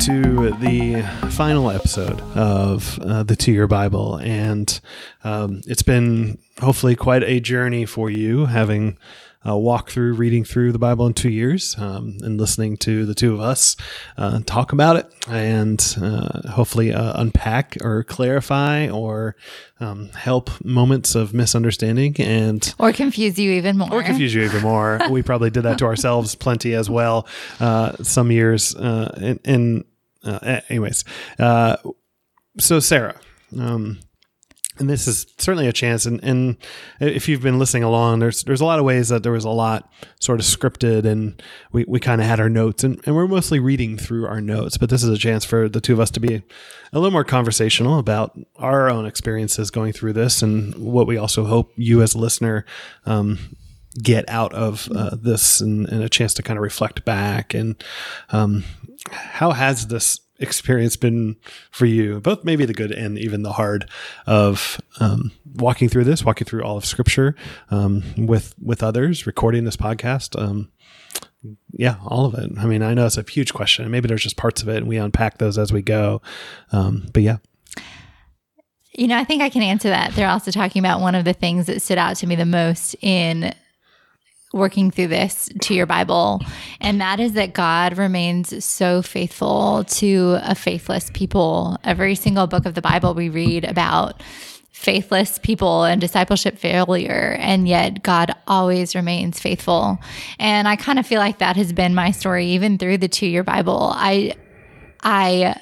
to the final episode of uh, the Two Year Bible. And um, it's been hopefully quite a journey for you, having uh, walk through reading through the Bible in two years um, and listening to the two of us uh, talk about it and uh, hopefully uh, unpack or clarify or um, help moments of misunderstanding and or confuse you even more or confuse you even more. we probably did that to ourselves plenty as well. Uh, some years uh, in, in anyways. so Sarah. Um, and this is certainly a chance. And, and if you've been listening along there's there's a lot of ways that there was a lot sort of scripted and we, we kind of had our notes and, and we're mostly reading through our notes but this is a chance for the two of us to be a little more conversational about our own experiences going through this and what we also hope you as a listener um, get out of uh, this and, and, a chance to kind of reflect back and um, how has this experience been for you, both maybe the good and even the hard of um, walking through this, walking through all of Scripture um, with with others, recording this podcast? Um, yeah, all of it. I mean, I know it's a huge question. Maybe there's just parts of it, and we unpack those as we go. Um, but yeah. You know, I think I can answer that. They're also talking about one of the things that stood out to me the most in working through this two year Bible, and that is that God remains so faithful to a faithless people. Every single book of the Bible we read about faithless people and discipleship failure, and yet God always remains faithful. And I kind of feel like that has been my story even through the two year Bible. I, I,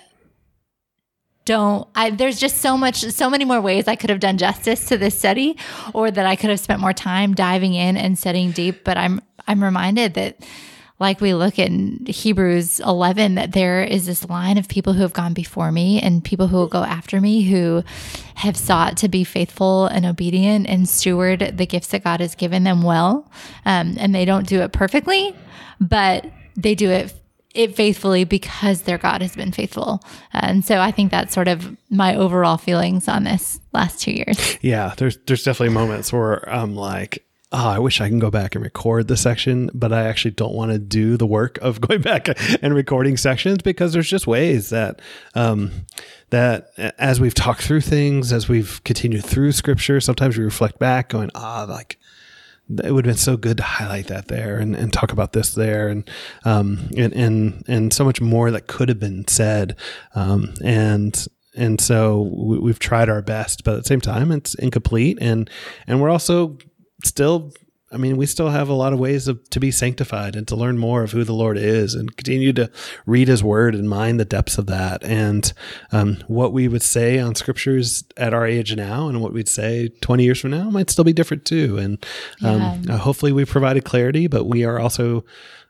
don't I there's just so much so many more ways I could have done justice to this study or that I could have spent more time diving in and studying deep but I'm I'm reminded that like we look in Hebrews 11 that there is this line of people who have gone before me and people who will go after me who have sought to be faithful and obedient and steward the gifts that God has given them well. Um, and they don't do it perfectly but they do it it faithfully because their God has been faithful. And so I think that's sort of my overall feelings on this last two years. Yeah, there's there's definitely moments where I'm like, oh, I wish I can go back and record the section, but I actually don't want to do the work of going back and recording sections because there's just ways that um, that as we've talked through things, as we've continued through scripture, sometimes we reflect back, going, ah, oh, like it would have been so good to highlight that there and, and talk about this there and um and and and so much more that could have been said. Um and and so we, have tried our best but at the same time it's incomplete and and we're also still I mean, we still have a lot of ways of, to be sanctified and to learn more of who the Lord is and continue to read his word and mind the depths of that. And um, what we would say on scriptures at our age now and what we'd say 20 years from now might still be different too. And um, yeah. uh, hopefully we provided clarity, but we are also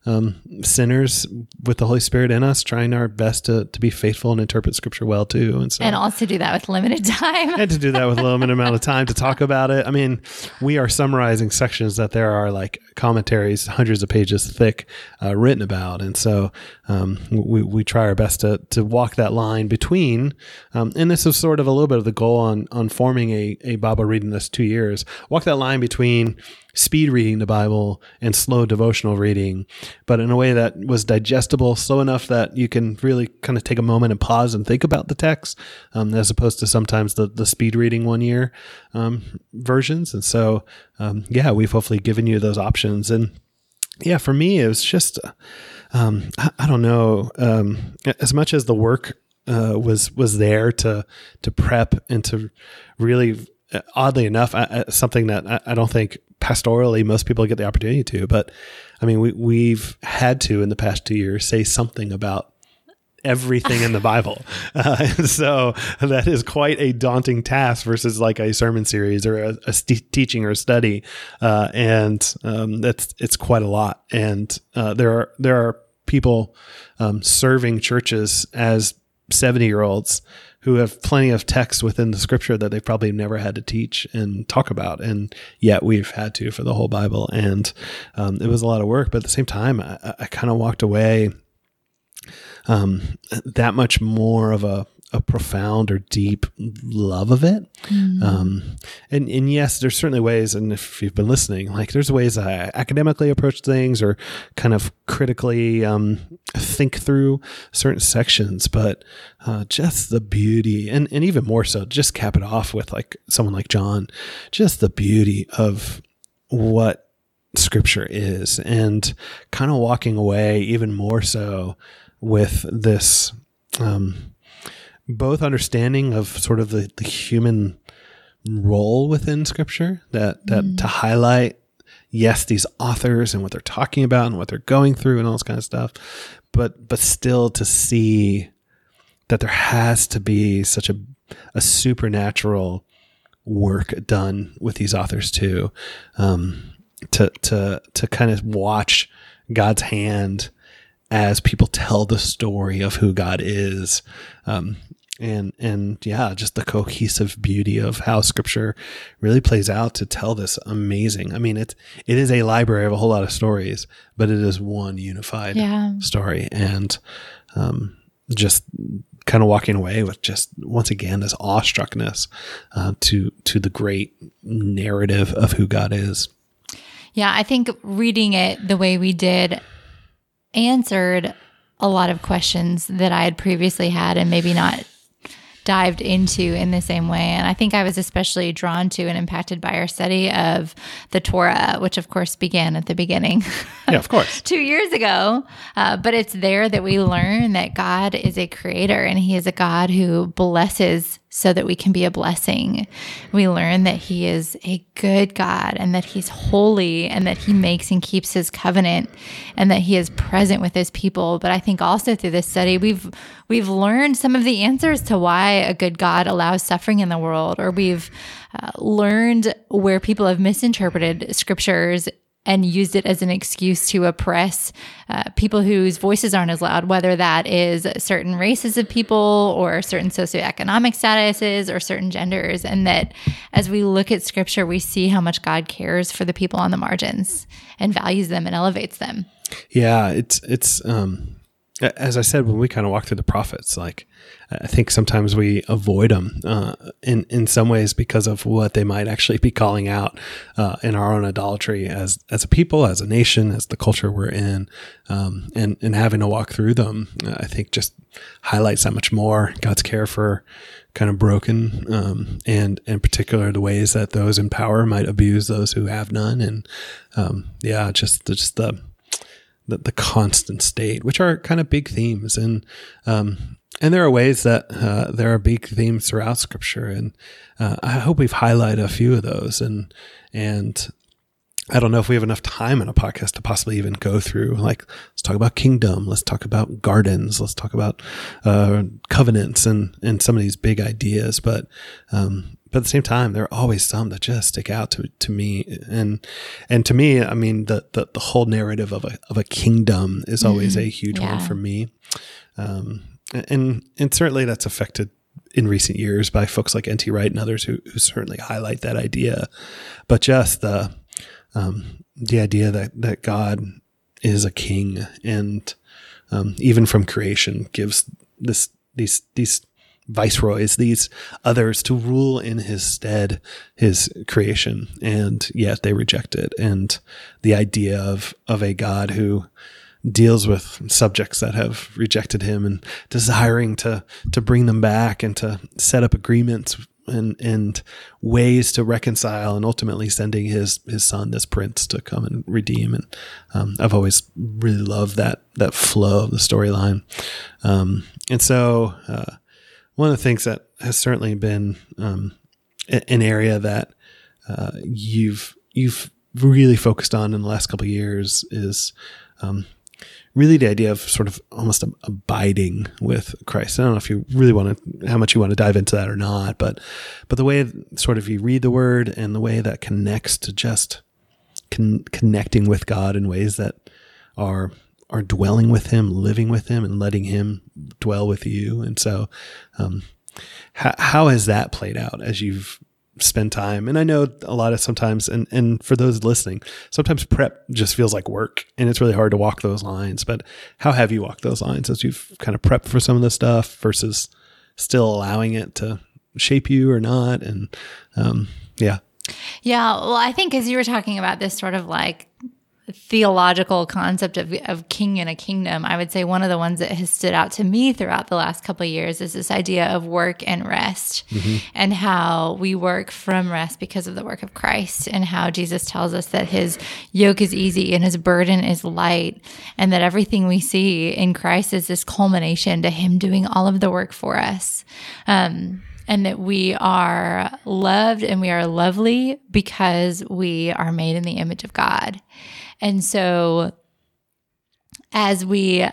um, sinners with the Holy Spirit in us, trying our best to, to be faithful and interpret Scripture well too, and so and also do that with limited time, and to do that with a limited amount of time to talk about it. I mean, we are summarizing sections that there are like commentaries, hundreds of pages thick, uh, written about, and so um, we we try our best to to walk that line between, um, and this is sort of a little bit of the goal on on forming a a Bible reading this two years. Walk that line between speed reading the Bible and slow devotional reading, but in a way that was digestible, slow enough that you can really kind of take a moment and pause and think about the text, um, as opposed to sometimes the, the speed reading one year um, versions. And so, um, yeah, we've hopefully given you those options. And yeah, for me, it was just, um, I, I, don't know, um, as much as the work uh, was was there to to prep and to really uh, oddly enough, something that I, I, don't think pastorally most people get the opportunity to. But I mean, we, we've had to in the past two years say something about everything in the Bible. Uh, so that is quite a daunting task versus like a sermon series or a, a st- teaching or study. Uh, and um, that's it's quite a lot. And uh, there are there are people um, serving churches as seventy year olds who have plenty of text within the scripture that they've probably never had to teach and talk about. And yet we've had to for the whole Bible. And um, it was a lot of work. But at the same time, I, I kind of walked away um, that much more of a a profound or deep love of it. Mm. Um, and and yes, there's certainly ways, and if you've been listening, like there's ways I academically approach things or kind of critically um, think through certain sections, but uh, just the beauty, and and even more so, just cap it off with like someone like John, just the beauty of what Scripture is, and kind of walking away even more so with this. Um, both understanding of sort of the, the human role within scripture that that Mm. to highlight yes these authors and what they're talking about and what they're going through and all this kind of stuff but but still to see that there has to be such a a supernatural work done with these authors too um to to to kind of watch God's hand as people tell the story of who God is. Um, and and yeah, just the cohesive beauty of how Scripture really plays out to tell this amazing. I mean, it it is a library of a whole lot of stories, but it is one unified Yeah. story, and um, just kind of walking away with just once again this awestruckness uh, to to the great narrative of who God is. Yeah, I think reading it the way we did answered a lot of questions that I had previously had and maybe not dived into in the same way. And I think I was especially drawn to and impacted by our study of the Torah, which of course began at the beginning. Yeah, of course. two years ago. Uh, but it's there that we learn that God is a creator and He is a God who blesses so that we can be a blessing. We learn that He is a good God and that He's holy and that He makes and keeps His covenant and that He is present with His people. But I think also through this study, we've we've learned some of the answers to why a good God allows suffering in the world, or we've uh, learned where people have misinterpreted scriptures and used it as an excuse to oppress uh, people whose voices aren't as loud, whether that is certain races of people or certain socioeconomic statuses or certain genders. And that as we look at scripture, we see how much God cares for the people on the margins and values them and elevates them. Yeah, it's it's um as I said when we kind of walk through the prophets, like I think sometimes we avoid them uh, in in some ways because of what they might actually be calling out uh, in our own idolatry as as a people, as a nation, as the culture we're in, um, and and having to walk through them, uh, I think just highlights that much more. God's care for kind of broken um, and in particular the ways that those in power might abuse those who have none, and um, yeah, just just the the, the constant state, which are kind of big themes, and um, and there are ways that uh, there are big themes throughout Scripture, and uh, I hope we've highlighted a few of those, and and I don't know if we have enough time in a podcast to possibly even go through. Like, let's talk about kingdom, let's talk about gardens, let's talk about uh, covenants, and and some of these big ideas, but um, but at the same time, there are always some that just stick out to, to me. And, and to me, I mean, the, the, the whole narrative of a, of a kingdom is always a huge yeah. one for me. Um, and, and certainly that's affected in recent years by folks like N.T. Wright and others who, who certainly highlight that idea. But just the, um, the idea that, that God is a king and, um, even from creation gives this, these, these, viceroys, these others to rule in his stead, his creation, and yet they reject it. And the idea of of a God who deals with subjects that have rejected him and desiring to to bring them back and to set up agreements and and ways to reconcile and ultimately sending his his son this prince to come and redeem. And um, I've always really loved that that flow of the storyline. Um, and so uh, one of the things that has certainly been um, an area that uh, you've you've really focused on in the last couple years is um, really the idea of sort of almost abiding with Christ. I don't know if you really want to how much you want to dive into that or not, but but the way sort of you read the Word and the way that connects to just con- connecting with God in ways that are are dwelling with him, living with him, and letting him dwell with you. And so, um, how, how has that played out as you've spent time? And I know a lot of sometimes, and, and for those listening, sometimes prep just feels like work and it's really hard to walk those lines. But how have you walked those lines as you've kind of prepped for some of the stuff versus still allowing it to shape you or not. And um, yeah. Yeah. Well, I think as you were talking about this sort of like theological concept of, of king in a kingdom, I would say one of the ones that has stood out to me throughout the last couple of years is this idea of work and rest mm-hmm. and how we work from rest because of the work of Christ and how Jesus tells us that his yoke is easy and his burden is light and that everything we see in Christ is this culmination to him doing all of the work for us. Um, and that we are loved and we are lovely because we are made in the image of God. And so as we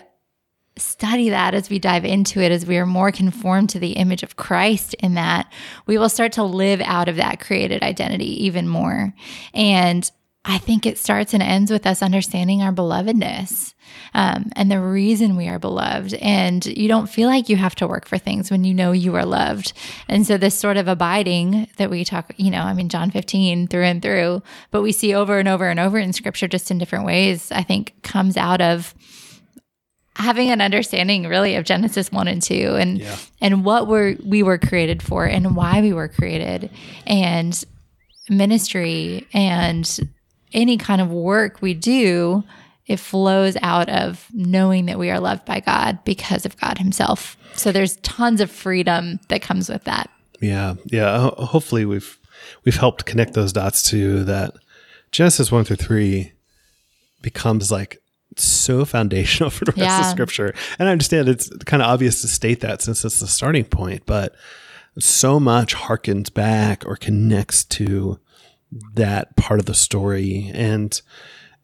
study that, as we dive into it, as we are more conformed to the image of Christ in that, we will start to live out of that created identity even more. And I think it starts and ends with us understanding our belovedness um, and the reason we are beloved. And you don't feel like you have to work for things when you know you are loved. And so, this sort of abiding that we talk, you know, I mean, John 15 through and through, but we see over and over and over in scripture just in different ways, I think comes out of having an understanding really of Genesis 1 and 2 and yeah. and what we're we were created for and why we were created and ministry and any kind of work we do, it flows out of knowing that we are loved by God because of God Himself. So there's tons of freedom that comes with that. Yeah, yeah. Hopefully we've we've helped connect those dots to that. Genesis one through three becomes like so foundational for the rest yeah. of Scripture, and I understand it's kind of obvious to state that since it's the starting point, but so much harkens back or connects to that part of the story and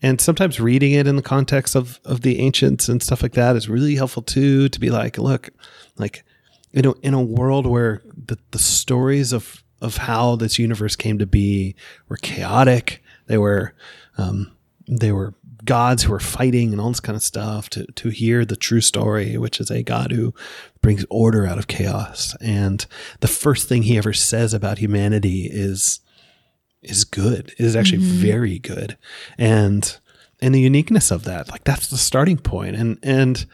and sometimes reading it in the context of of the ancients and stuff like that is really helpful too to be like look like you know in a world where the, the stories of of how this universe came to be were chaotic they were um, they were gods who were fighting and all this kind of stuff to to hear the true story which is a god who brings order out of chaos. And the first thing he ever says about humanity is is good. It is actually mm-hmm. very good. And and the uniqueness of that, like that's the starting point. And and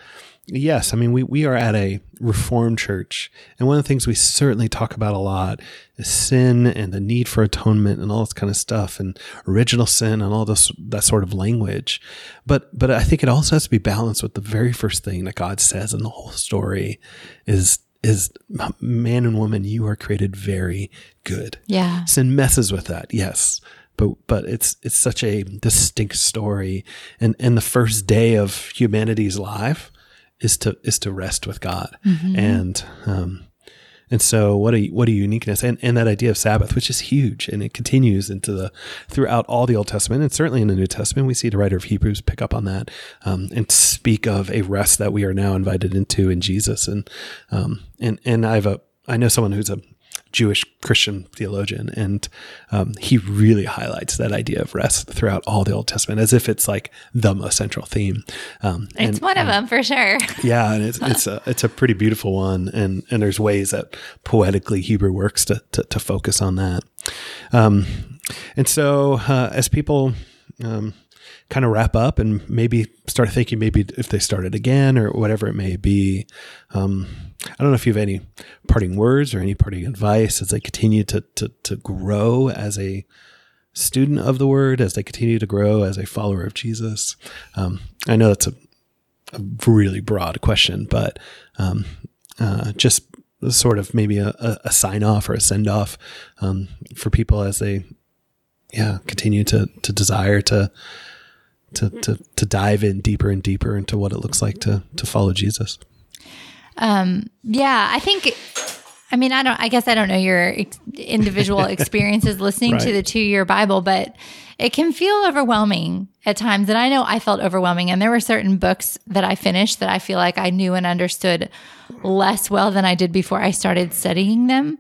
yes, I mean we we are at a reformed church. And one of the things we certainly talk about a lot is sin and the need for atonement and all this kind of stuff and original sin and all this that sort of language. But but I think it also has to be balanced with the very first thing that God says in the whole story is is man and woman, you are created very good. Yeah. Sin messes with that, yes. But but it's it's such a distinct story. And and the first day of humanity's life is to is to rest with God. Mm-hmm. And um and so what a what a uniqueness and, and that idea of Sabbath, which is huge and it continues into the throughout all the Old Testament and certainly in the New Testament, we see the writer of Hebrews pick up on that um, and speak of a rest that we are now invited into in Jesus. And um, and and I have a I know someone who's a Jewish Christian theologian, and um, he really highlights that idea of rest throughout all the Old Testament as if it's like the most central theme. Um, it's and, one of them for sure. Yeah, and it's it's a it's a pretty beautiful one, and and there's ways that poetically Hebrew works to to, to focus on that. Um, and so uh, as people um, kind of wrap up and maybe start thinking maybe if they started again or whatever it may be. Um, I don't know if you have any parting words or any parting advice as they continue to, to, to grow as a student of the word, as they continue to grow as a follower of Jesus. Um, I know that's a, a, really broad question, but um, uh, just sort of maybe a, a sign off or a send off um, for people as they yeah continue to to desire to to, to, to dive in deeper and deeper into what it looks like to, to follow Jesus. Um, yeah, I think, I mean, I don't, I guess I don't know your ex- individual experiences listening right. to the two year Bible, but it can feel overwhelming at times. And I know I felt overwhelming. And there were certain books that I finished that I feel like I knew and understood less well than I did before I started studying them.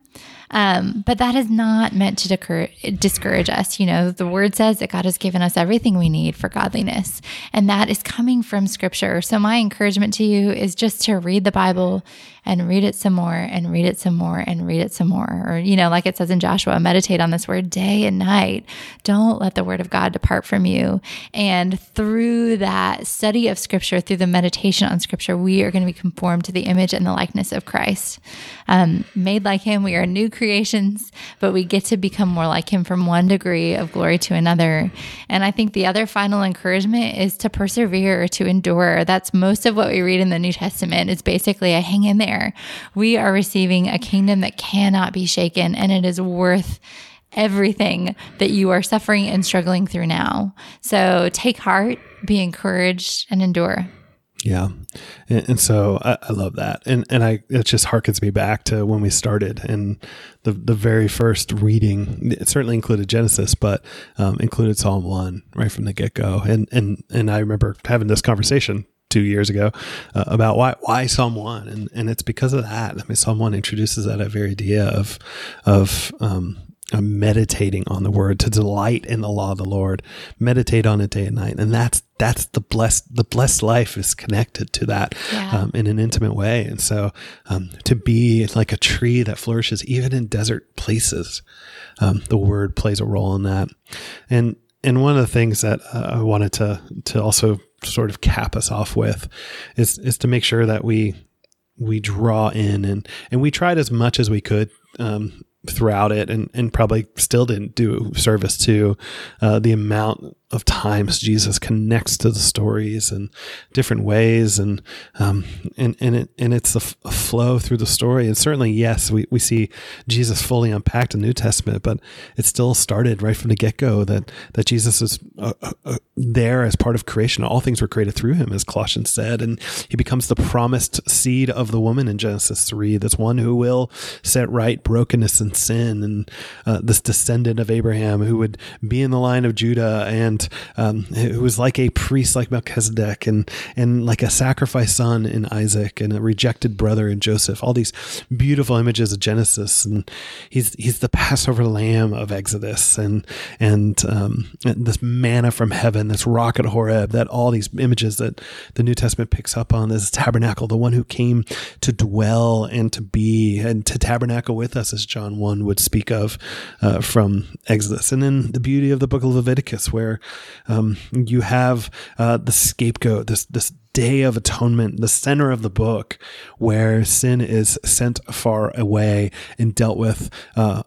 Um, but that is not meant to decur- discourage us. You know, the word says that God has given us everything we need for godliness, and that is coming from scripture. So, my encouragement to you is just to read the Bible and read it some more and read it some more and read it some more. Or, you know, like it says in Joshua, meditate on this word day and night. Don't let the word of God depart from you. And through that study of scripture, through the meditation on scripture, we are going to be conformed to the image and the likeness of Christ. Um, made like him, we are new creations, but we get to become more like him from one degree of glory to another. And I think the other final encouragement is to persevere, to endure. That's most of what we read in the New Testament. It's basically a hang in there. We are receiving a kingdom that cannot be shaken, and it is worth everything that you are suffering and struggling through now. So take heart, be encouraged, and endure. Yeah. And, and so I, I, love that. And, and I, it just harkens me back to when we started and the, the very first reading, it certainly included Genesis, but um, included Psalm one right from the get go. And, and, and I remember having this conversation two years ago uh, about why why Psalm one, and and it's because of that. I mean, Psalm one introduces that very idea of of um, meditating on the word to delight in the law of the lord. Meditate on it day and night. And that's that's the blessed the blessed life is connected to that yeah. um, in an intimate way. And so um, to be like a tree that flourishes even in desert places um, the word plays a role in that. And and one of the things that uh, I wanted to to also sort of cap us off with is is to make sure that we we draw in and and we tried as much as we could um, throughout it and, and probably still didn't do service to uh, the amount of times Jesus connects to the stories in different ways, and um, and and it and it's a, f- a flow through the story. And certainly, yes, we, we see Jesus fully unpacked in the New Testament, but it still started right from the get go that that Jesus is uh, uh, uh, there as part of creation. All things were created through him, as Colossians said, and he becomes the promised seed of the woman in Genesis three. That's one who will set right brokenness and sin, and uh, this descendant of Abraham who would be in the line of Judah and um, who was like a priest like Melchizedek and and like a sacrifice son in Isaac and a rejected brother in Joseph. All these beautiful images of Genesis, and he's he's the Passover lamb of Exodus, and and, um, and this manna from heaven, this rock at Horeb, that all these images that the New Testament picks up on. This tabernacle, the one who came to dwell and to be and to tabernacle with us, as John one would speak of uh, from Exodus, and then the beauty of the book of Leviticus, where um, you have uh, the scapegoat, this this day of atonement, the center of the book, where sin is sent far away and dealt with, uh,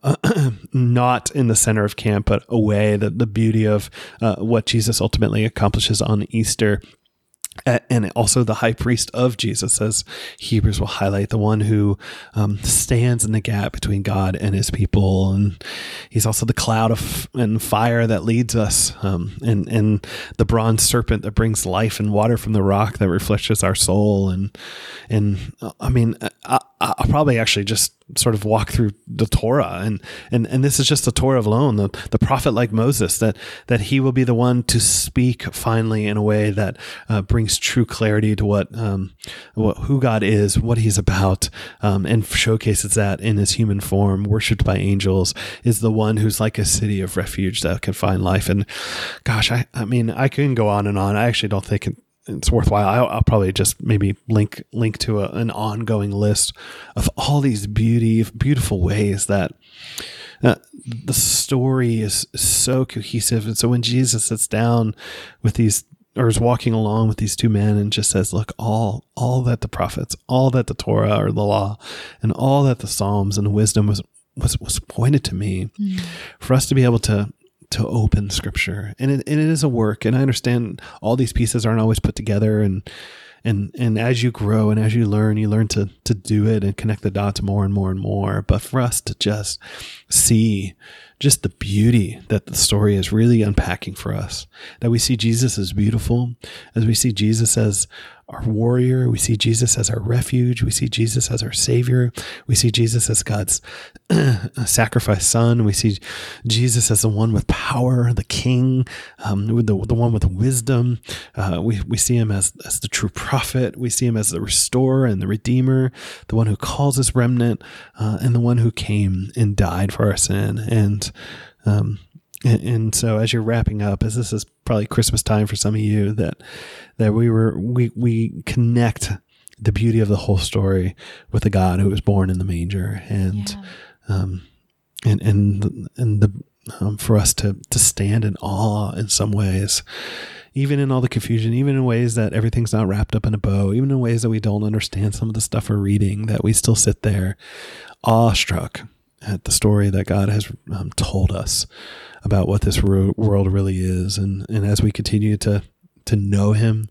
not in the center of camp, but away. The, the beauty of uh, what Jesus ultimately accomplishes on Easter and also the high priest of Jesus, as Hebrews will highlight, the one who um, stands in the gap between God and His people, and He's also the cloud of and fire that leads us, um, and and the bronze serpent that brings life and water from the rock that refreshes our soul, and and uh, I mean, I, I'll probably actually just sort of walk through the Torah. And and and this is just the Torah alone the the prophet like Moses that that he will be the one to speak finally in a way that uh, brings true clarity to what um what who God is what he's about um, and showcases that in his human form worshipped by angels is the one who's like a city of refuge that can find life. And gosh I I mean I can go on and on. I actually don't think it, it's worthwhile. I'll, I'll, probably just maybe link link to a, an ongoing list of all these beauty beautiful ways that uh, the story is so cohesive. And so when Jesus sits down with these or is walking along with these two men and just says, "Look, all all that the prophets, all that the Torah or the law, and all that the Psalms and wisdom was was was pointed to me." Mm. For us to be able to to open scripture. And it, and it is a work. And i understand all these pieces aren't always put together. And and and as you grow and as you learn you learn to to do it and connect the dots more and more and more. But for us to just see just the beauty that the story is really unpacking for us. That we see Jesus as beautiful, as we see Jesus as our warrior. We see Jesus as our refuge. We see Jesus as our savior. We see Jesus as God's sacrifice son. We see Jesus as the one with power, the king, um, the, the one with wisdom. Uh, we, we see him as, as the true prophet. We see him as the restorer and the redeemer, the one who calls his remnant, uh, and the one who came and died for our sin. And, um, and, and, so as you're wrapping up, as this is probably Christmas time for some of you, that that we were we we connect the beauty of the whole story with the God who was born in the manger, and yeah. um, and and and the um, for us to to stand in awe in some ways, even in all the confusion, even in ways that everything's not wrapped up in a bow, even in ways that we don't understand some of the stuff we're reading, that we still sit there awestruck at the story that God has um, told us about what this ro- world really is. And, and as we continue to, to know him,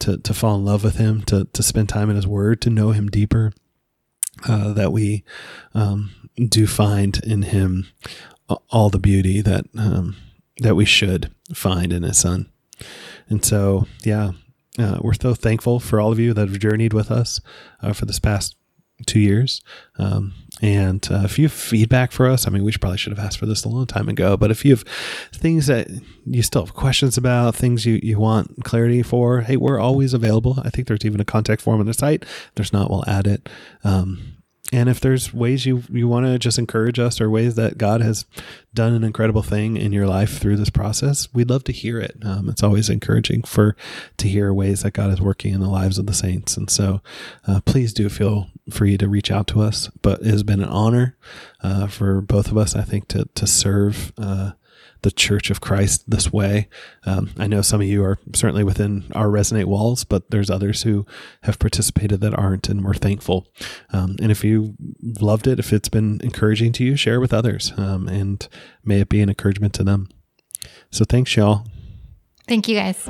to, to fall in love with him, to, to spend time in his word, to know him deeper, uh, that we um, do find in him all the beauty that, um, that we should find in his son. And so, yeah, uh, we're so thankful for all of you that have journeyed with us uh, for this past two years. Um, and uh, if you have feedback for us, I mean, we should, probably should have asked for this a long time ago, but if you have things that you still have questions about, things you, you want clarity for, hey, we're always available. I think there's even a contact form on the site. If there's not, we'll add it. Um, and if there's ways you, you want to just encourage us or ways that God has done an incredible thing in your life through this process, we'd love to hear it. Um, it's always encouraging for to hear ways that God is working in the lives of the saints. And so uh, please do feel free to reach out to us. But it has been an honor uh, for both of us, I think, to, to serve uh, the Church of Christ this way. Um, I know some of you are certainly within our Resonate walls, but there's others who have participated that aren't, and we're thankful. Um, and if you loved it, if it's been encouraging to you, share with others, um, and may it be an encouragement to them. So thanks, y'all. Thank you, guys.